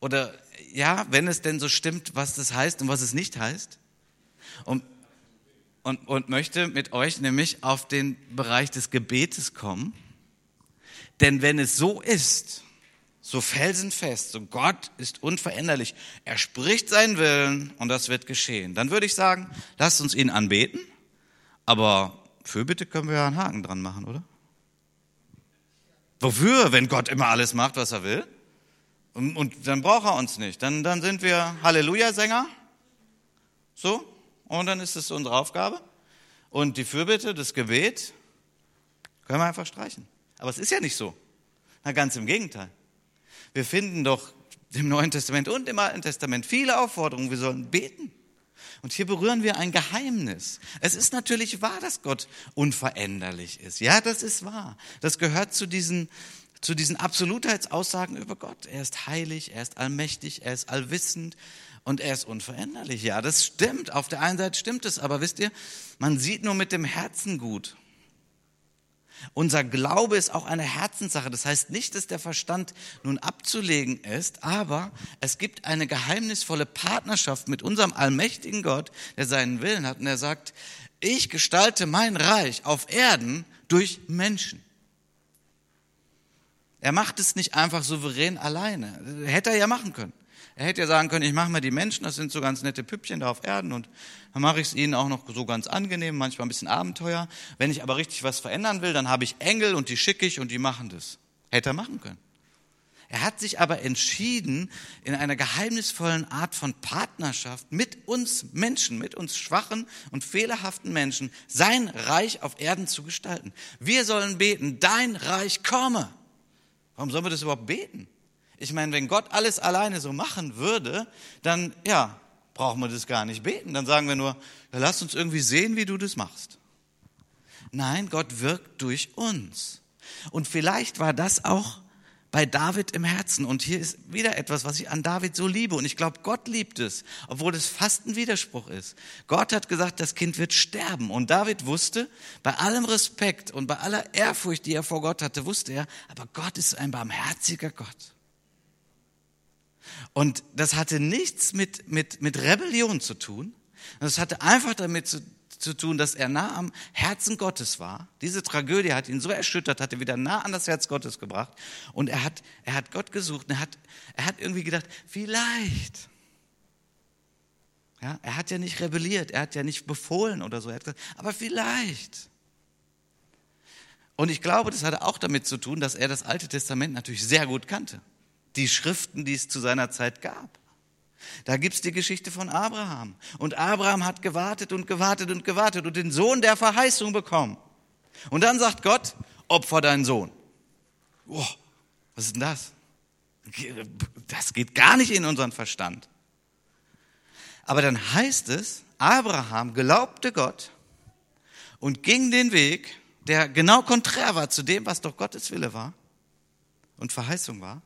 oder ja, wenn es denn so stimmt, was das heißt und was es nicht heißt. Und, und, und möchte mit euch nämlich auf den Bereich des Gebetes kommen. Denn wenn es so ist, so felsenfest, so Gott ist unveränderlich. Er spricht seinen Willen und das wird geschehen. Dann würde ich sagen, lasst uns ihn anbeten, aber für bitte können wir ja einen Haken dran machen, oder? Wofür, wenn Gott immer alles macht, was er will? Und, und dann braucht er uns nicht. Dann, dann sind wir Halleluja-Sänger. So. Und dann ist es unsere Aufgabe. Und die Fürbitte, das Gebet, können wir einfach streichen. Aber es ist ja nicht so. Na, ganz im Gegenteil. Wir finden doch im Neuen Testament und im Alten Testament viele Aufforderungen, wir sollen beten. Und hier berühren wir ein Geheimnis. Es ist natürlich wahr, dass Gott unveränderlich ist. Ja, das ist wahr. Das gehört zu diesen, zu diesen Absolutheitsaussagen über Gott. Er ist heilig, er ist allmächtig, er ist allwissend und er ist unveränderlich. Ja, das stimmt. Auf der einen Seite stimmt es, aber wisst ihr, man sieht nur mit dem Herzen gut. Unser Glaube ist auch eine Herzenssache. Das heißt nicht, dass der Verstand nun abzulegen ist, aber es gibt eine geheimnisvolle Partnerschaft mit unserem allmächtigen Gott, der seinen Willen hat und der sagt, ich gestalte mein Reich auf Erden durch Menschen. Er macht es nicht einfach souverän alleine. Hätte er ja machen können. Er hätte ja sagen können, ich mache mal die Menschen, das sind so ganz nette Püppchen da auf Erden und dann mache ich es ihnen auch noch so ganz angenehm, manchmal ein bisschen Abenteuer. Wenn ich aber richtig was verändern will, dann habe ich Engel und die schicke ich und die machen das. Hätte er machen können. Er hat sich aber entschieden, in einer geheimnisvollen Art von Partnerschaft mit uns Menschen, mit uns schwachen und fehlerhaften Menschen, sein Reich auf Erden zu gestalten. Wir sollen beten, dein Reich komme. Warum sollen wir das überhaupt beten? Ich meine, wenn Gott alles alleine so machen würde, dann, ja, brauchen wir das gar nicht beten. Dann sagen wir nur, ja, lass uns irgendwie sehen, wie du das machst. Nein, Gott wirkt durch uns. Und vielleicht war das auch bei David im Herzen. Und hier ist wieder etwas, was ich an David so liebe. Und ich glaube, Gott liebt es, obwohl es fast ein Widerspruch ist. Gott hat gesagt, das Kind wird sterben. Und David wusste, bei allem Respekt und bei aller Ehrfurcht, die er vor Gott hatte, wusste er, aber Gott ist ein barmherziger Gott. Und das hatte nichts mit, mit, mit Rebellion zu tun. Das hatte einfach damit zu, zu tun, dass er nah am Herzen Gottes war. Diese Tragödie hat ihn so erschüttert, hat er wieder nah an das Herz Gottes gebracht. Und er hat, er hat Gott gesucht. Und er hat, er hat irgendwie gedacht, vielleicht, Ja, er hat ja nicht rebelliert, er hat ja nicht befohlen oder so. Gesagt, aber vielleicht. Und ich glaube, das hatte auch damit zu tun, dass er das Alte Testament natürlich sehr gut kannte. Die Schriften, die es zu seiner Zeit gab. Da gibt's die Geschichte von Abraham. Und Abraham hat gewartet und gewartet und gewartet und den Sohn der Verheißung bekommen. Und dann sagt Gott, opfer deinen Sohn. Oh, was ist denn das? Das geht gar nicht in unseren Verstand. Aber dann heißt es, Abraham glaubte Gott und ging den Weg, der genau konträr war zu dem, was doch Gottes Wille war und Verheißung war.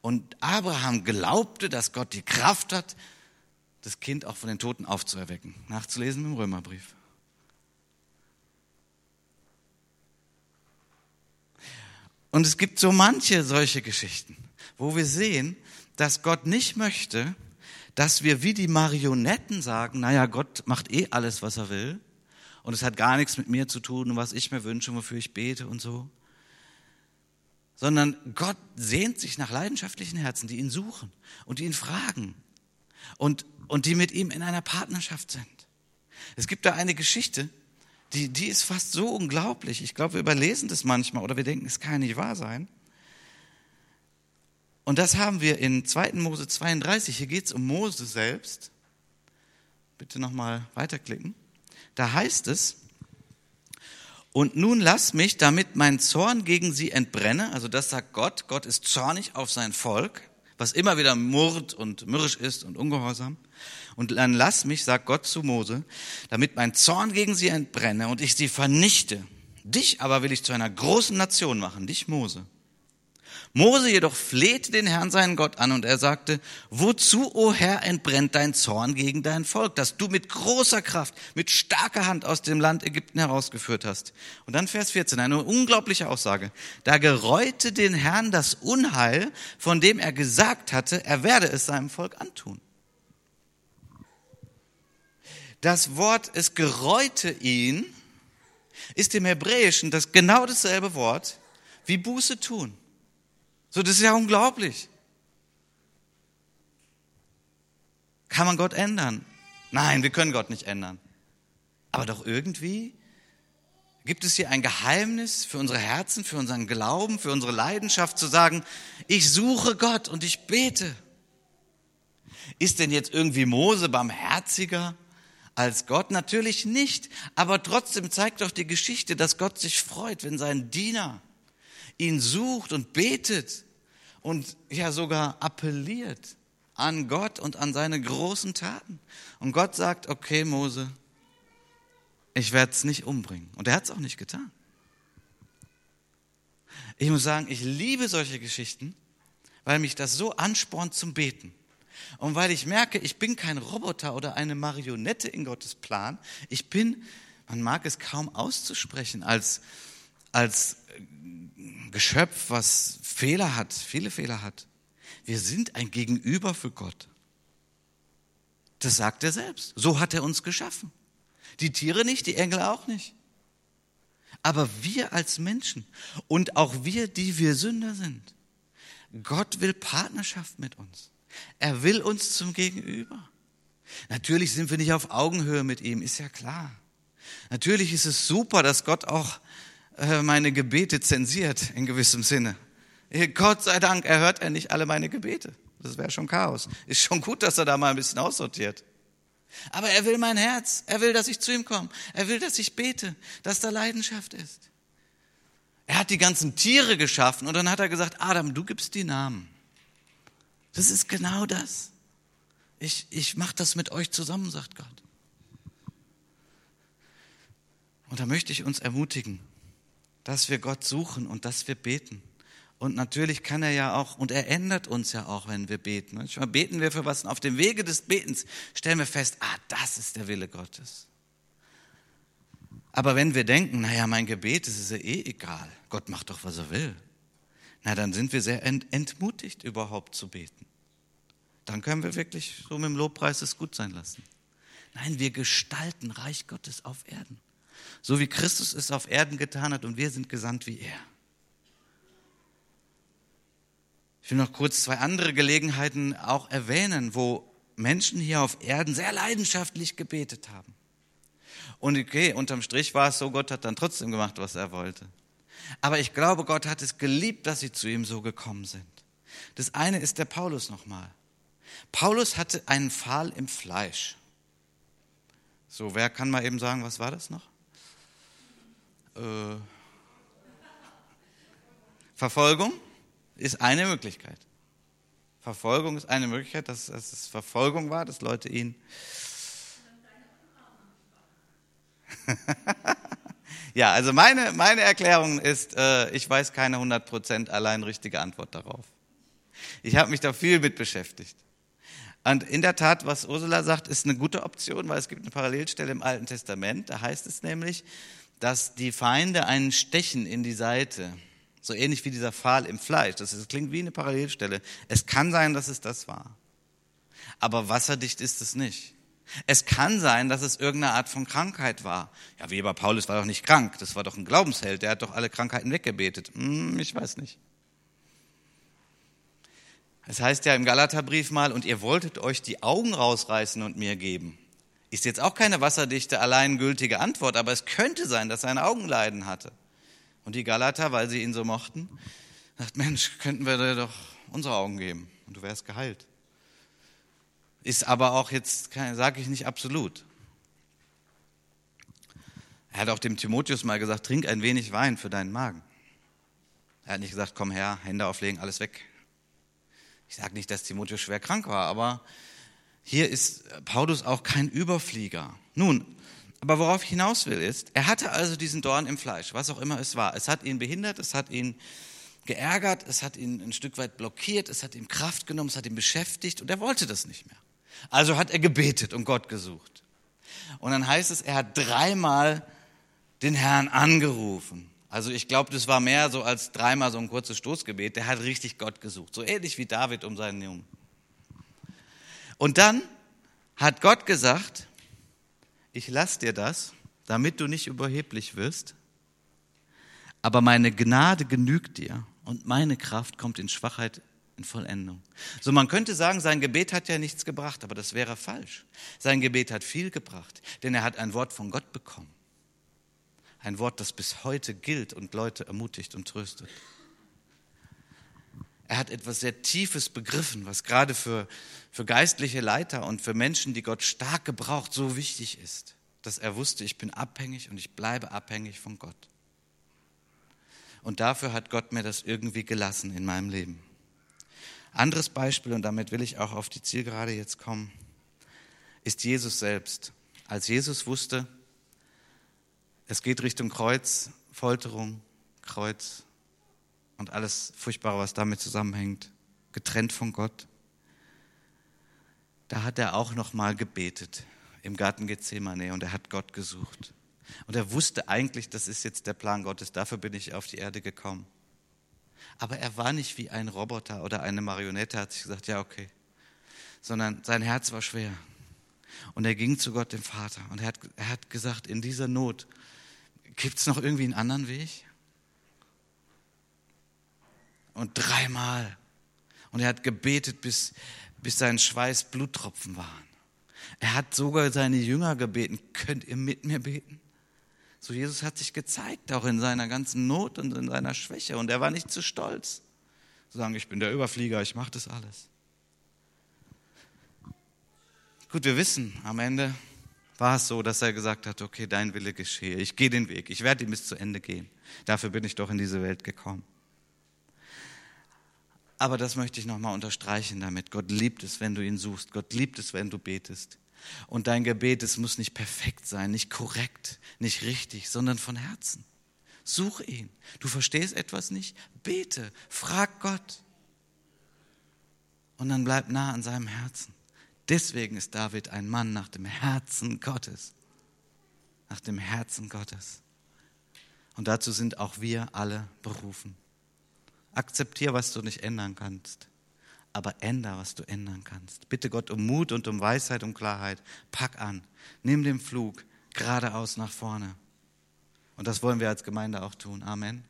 Und Abraham glaubte, dass Gott die Kraft hat, das Kind auch von den Toten aufzuerwecken. Nachzulesen im Römerbrief. Und es gibt so manche solche Geschichten, wo wir sehen, dass Gott nicht möchte, dass wir wie die Marionetten sagen, naja, Gott macht eh alles, was er will. Und es hat gar nichts mit mir zu tun, was ich mir wünsche, wofür ich bete und so sondern Gott sehnt sich nach leidenschaftlichen Herzen, die ihn suchen und die ihn fragen und, und die mit ihm in einer Partnerschaft sind. Es gibt da eine Geschichte, die, die ist fast so unglaublich. Ich glaube, wir überlesen das manchmal oder wir denken, es kann nicht wahr sein. Und das haben wir in 2. Mose 32. Hier geht es um Mose selbst. Bitte nochmal weiterklicken. Da heißt es, und nun lass mich, damit mein Zorn gegen sie entbrenne, also das sagt Gott, Gott ist zornig auf sein Volk, was immer wieder murrt und mürrisch ist und ungehorsam. Und dann lass mich, sagt Gott zu Mose, damit mein Zorn gegen sie entbrenne und ich sie vernichte. Dich aber will ich zu einer großen Nation machen, dich Mose. Mose jedoch flehte den Herrn seinen Gott an und er sagte, wozu, o Herr, entbrennt dein Zorn gegen dein Volk, das du mit großer Kraft, mit starker Hand aus dem Land Ägypten herausgeführt hast? Und dann Vers 14, eine unglaubliche Aussage. Da gereute den Herrn das Unheil, von dem er gesagt hatte, er werde es seinem Volk antun. Das Wort, es gereute ihn, ist im Hebräischen das genau dasselbe Wort wie Buße tun. So, das ist ja unglaublich. Kann man Gott ändern? Nein, wir können Gott nicht ändern. Aber doch irgendwie gibt es hier ein Geheimnis für unsere Herzen, für unseren Glauben, für unsere Leidenschaft zu sagen, ich suche Gott und ich bete. Ist denn jetzt irgendwie Mose barmherziger als Gott? Natürlich nicht. Aber trotzdem zeigt doch die Geschichte, dass Gott sich freut, wenn sein Diener ihn sucht und betet und ja sogar appelliert an Gott und an seine großen Taten. Und Gott sagt, okay Mose, ich werde es nicht umbringen. Und er hat es auch nicht getan. Ich muss sagen, ich liebe solche Geschichten, weil mich das so anspornt zum Beten. Und weil ich merke, ich bin kein Roboter oder eine Marionette in Gottes Plan. Ich bin, man mag es kaum auszusprechen, als, als Geschöpf, was Fehler hat, viele Fehler hat. Wir sind ein Gegenüber für Gott. Das sagt er selbst. So hat er uns geschaffen. Die Tiere nicht, die Engel auch nicht. Aber wir als Menschen und auch wir, die wir Sünder sind, Gott will Partnerschaft mit uns. Er will uns zum Gegenüber. Natürlich sind wir nicht auf Augenhöhe mit ihm, ist ja klar. Natürlich ist es super, dass Gott auch meine Gebete zensiert in gewissem Sinne. Gott sei Dank erhört er nicht alle meine Gebete. Das wäre schon Chaos. Ist schon gut, dass er da mal ein bisschen aussortiert. Aber er will mein Herz. Er will, dass ich zu ihm komme. Er will, dass ich bete, dass da Leidenschaft ist. Er hat die ganzen Tiere geschaffen und dann hat er gesagt, Adam, du gibst die Namen. Das ist genau das. Ich, ich mache das mit euch zusammen, sagt Gott. Und da möchte ich uns ermutigen, dass wir Gott suchen und dass wir beten. Und natürlich kann er ja auch, und er ändert uns ja auch, wenn wir beten. Manchmal beten wir für was und auf dem Wege des Betens stellen wir fest, ah, das ist der Wille Gottes. Aber wenn wir denken, naja, mein Gebet, das ist ja eh egal, Gott macht doch, was er will, na, dann sind wir sehr entmutigt, überhaupt zu beten. Dann können wir wirklich so mit dem Lobpreis es gut sein lassen. Nein, wir gestalten Reich Gottes auf Erden so wie Christus es auf Erden getan hat und wir sind gesandt wie er. Ich will noch kurz zwei andere Gelegenheiten auch erwähnen, wo Menschen hier auf Erden sehr leidenschaftlich gebetet haben. Und okay, unterm Strich war es so, Gott hat dann trotzdem gemacht, was er wollte. Aber ich glaube, Gott hat es geliebt, dass sie zu ihm so gekommen sind. Das eine ist der Paulus nochmal. Paulus hatte einen Pfahl im Fleisch. So, wer kann mal eben sagen, was war das noch? Äh, Verfolgung ist eine Möglichkeit. Verfolgung ist eine Möglichkeit, dass, dass es Verfolgung war, dass Leute ihn. ja, also meine, meine Erklärung ist, äh, ich weiß keine 100% allein richtige Antwort darauf. Ich habe mich da viel mit beschäftigt. Und in der Tat, was Ursula sagt, ist eine gute Option, weil es gibt eine Parallelstelle im Alten Testament. Da heißt es nämlich, dass die Feinde einen stechen in die Seite. So ähnlich wie dieser Pfahl im Fleisch. Das, ist, das klingt wie eine Parallelstelle. Es kann sein, dass es das war. Aber wasserdicht ist es nicht. Es kann sein, dass es irgendeine Art von Krankheit war. Ja, wie bei Paulus war doch nicht krank. Das war doch ein Glaubensheld. Der hat doch alle Krankheiten weggebetet. Hm, ich weiß nicht. Es heißt ja im Galaterbrief mal, und ihr wolltet euch die Augen rausreißen und mir geben. Ist jetzt auch keine wasserdichte, alleingültige Antwort, aber es könnte sein, dass er ein Augenleiden hatte. Und die Galater, weil sie ihn so mochten, dachten, Mensch, könnten wir dir doch unsere Augen geben und du wärst geheilt. Ist aber auch jetzt, sage ich nicht absolut. Er hat auch dem Timotheus mal gesagt, trink ein wenig Wein für deinen Magen. Er hat nicht gesagt, komm her, Hände auflegen, alles weg. Ich sage nicht, dass Timotheus schwer krank war, aber hier ist Paulus auch kein Überflieger. Nun, aber worauf ich hinaus will ist, er hatte also diesen Dorn im Fleisch, was auch immer es war. Es hat ihn behindert, es hat ihn geärgert, es hat ihn ein Stück weit blockiert, es hat ihm Kraft genommen, es hat ihn beschäftigt und er wollte das nicht mehr. Also hat er gebetet und Gott gesucht. Und dann heißt es, er hat dreimal den Herrn angerufen. Also ich glaube, das war mehr so als dreimal so ein kurzes Stoßgebet. Der hat richtig Gott gesucht, so ähnlich wie David um seinen Jungen. Und dann hat Gott gesagt, ich lass dir das, damit du nicht überheblich wirst, aber meine Gnade genügt dir und meine Kraft kommt in Schwachheit in Vollendung. So man könnte sagen, sein Gebet hat ja nichts gebracht, aber das wäre falsch. Sein Gebet hat viel gebracht, denn er hat ein Wort von Gott bekommen. Ein Wort, das bis heute gilt und Leute ermutigt und tröstet. Er hat etwas sehr Tiefes begriffen, was gerade für, für geistliche Leiter und für Menschen, die Gott stark gebraucht, so wichtig ist, dass er wusste, ich bin abhängig und ich bleibe abhängig von Gott. Und dafür hat Gott mir das irgendwie gelassen in meinem Leben. Anderes Beispiel, und damit will ich auch auf die Zielgerade jetzt kommen, ist Jesus selbst. Als Jesus wusste, es geht Richtung Kreuz, Folterung, Kreuz und alles Furchtbare, was damit zusammenhängt, getrennt von Gott. Da hat er auch noch mal gebetet im Garten Gethsemane und er hat Gott gesucht. Und er wusste eigentlich, das ist jetzt der Plan Gottes, dafür bin ich auf die Erde gekommen. Aber er war nicht wie ein Roboter oder eine Marionette, hat sich gesagt, ja, okay. Sondern sein Herz war schwer. Und er ging zu Gott, dem Vater. Und er hat, er hat gesagt, in dieser Not Gibt es noch irgendwie einen anderen Weg? Und dreimal. Und er hat gebetet, bis, bis sein Schweiß Bluttropfen waren. Er hat sogar seine Jünger gebeten, könnt ihr mit mir beten? So Jesus hat sich gezeigt, auch in seiner ganzen Not und in seiner Schwäche. Und er war nicht zu stolz, zu sagen, ich bin der Überflieger, ich mache das alles. Gut, wir wissen am Ende, war es so, dass er gesagt hat, okay, dein Wille geschehe, ich gehe den Weg, ich werde ihn bis zu Ende gehen. Dafür bin ich doch in diese Welt gekommen. Aber das möchte ich nochmal unterstreichen damit. Gott liebt es, wenn du ihn suchst. Gott liebt es, wenn du betest. Und dein Gebet, es muss nicht perfekt sein, nicht korrekt, nicht richtig, sondern von Herzen. Such ihn. Du verstehst etwas nicht? Bete, frag Gott. Und dann bleib nah an seinem Herzen. Deswegen ist David ein Mann nach dem Herzen Gottes. Nach dem Herzen Gottes. Und dazu sind auch wir alle berufen. Akzeptier, was du nicht ändern kannst, aber änder, was du ändern kannst. Bitte Gott um Mut und um Weisheit, um Klarheit. Pack an, nimm den Flug geradeaus nach vorne. Und das wollen wir als Gemeinde auch tun. Amen.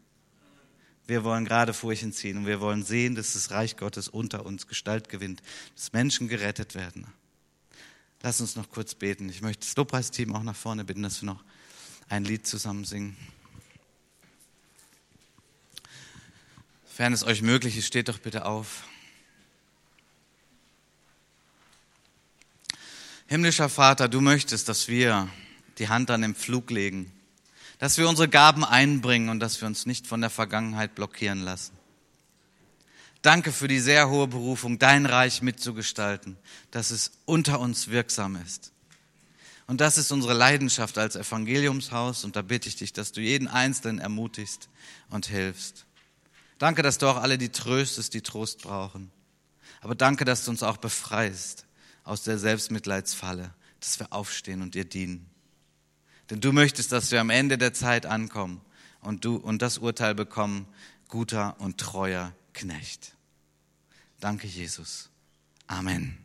Wir wollen gerade Furchen ziehen und wir wollen sehen, dass das Reich Gottes unter uns Gestalt gewinnt, dass Menschen gerettet werden. Lass uns noch kurz beten. Ich möchte das Lobpreisteam auch nach vorne bitten, dass wir noch ein Lied zusammen singen. Sofern es euch möglich ist, steht doch bitte auf. Himmlischer Vater, du möchtest, dass wir die Hand an den Flug legen, dass wir unsere Gaben einbringen und dass wir uns nicht von der Vergangenheit blockieren lassen. Danke für die sehr hohe Berufung, dein Reich mitzugestalten, dass es unter uns wirksam ist. Und das ist unsere Leidenschaft als Evangeliumshaus und da bitte ich dich, dass du jeden Einzelnen ermutigst und hilfst. Danke, dass du auch alle die tröstest, die Trost brauchen. Aber danke, dass du uns auch befreist aus der Selbstmitleidsfalle, dass wir aufstehen und dir dienen. Denn du möchtest, dass wir am Ende der Zeit ankommen und du und das Urteil bekommen, guter und treuer Knecht. Danke, Jesus. Amen.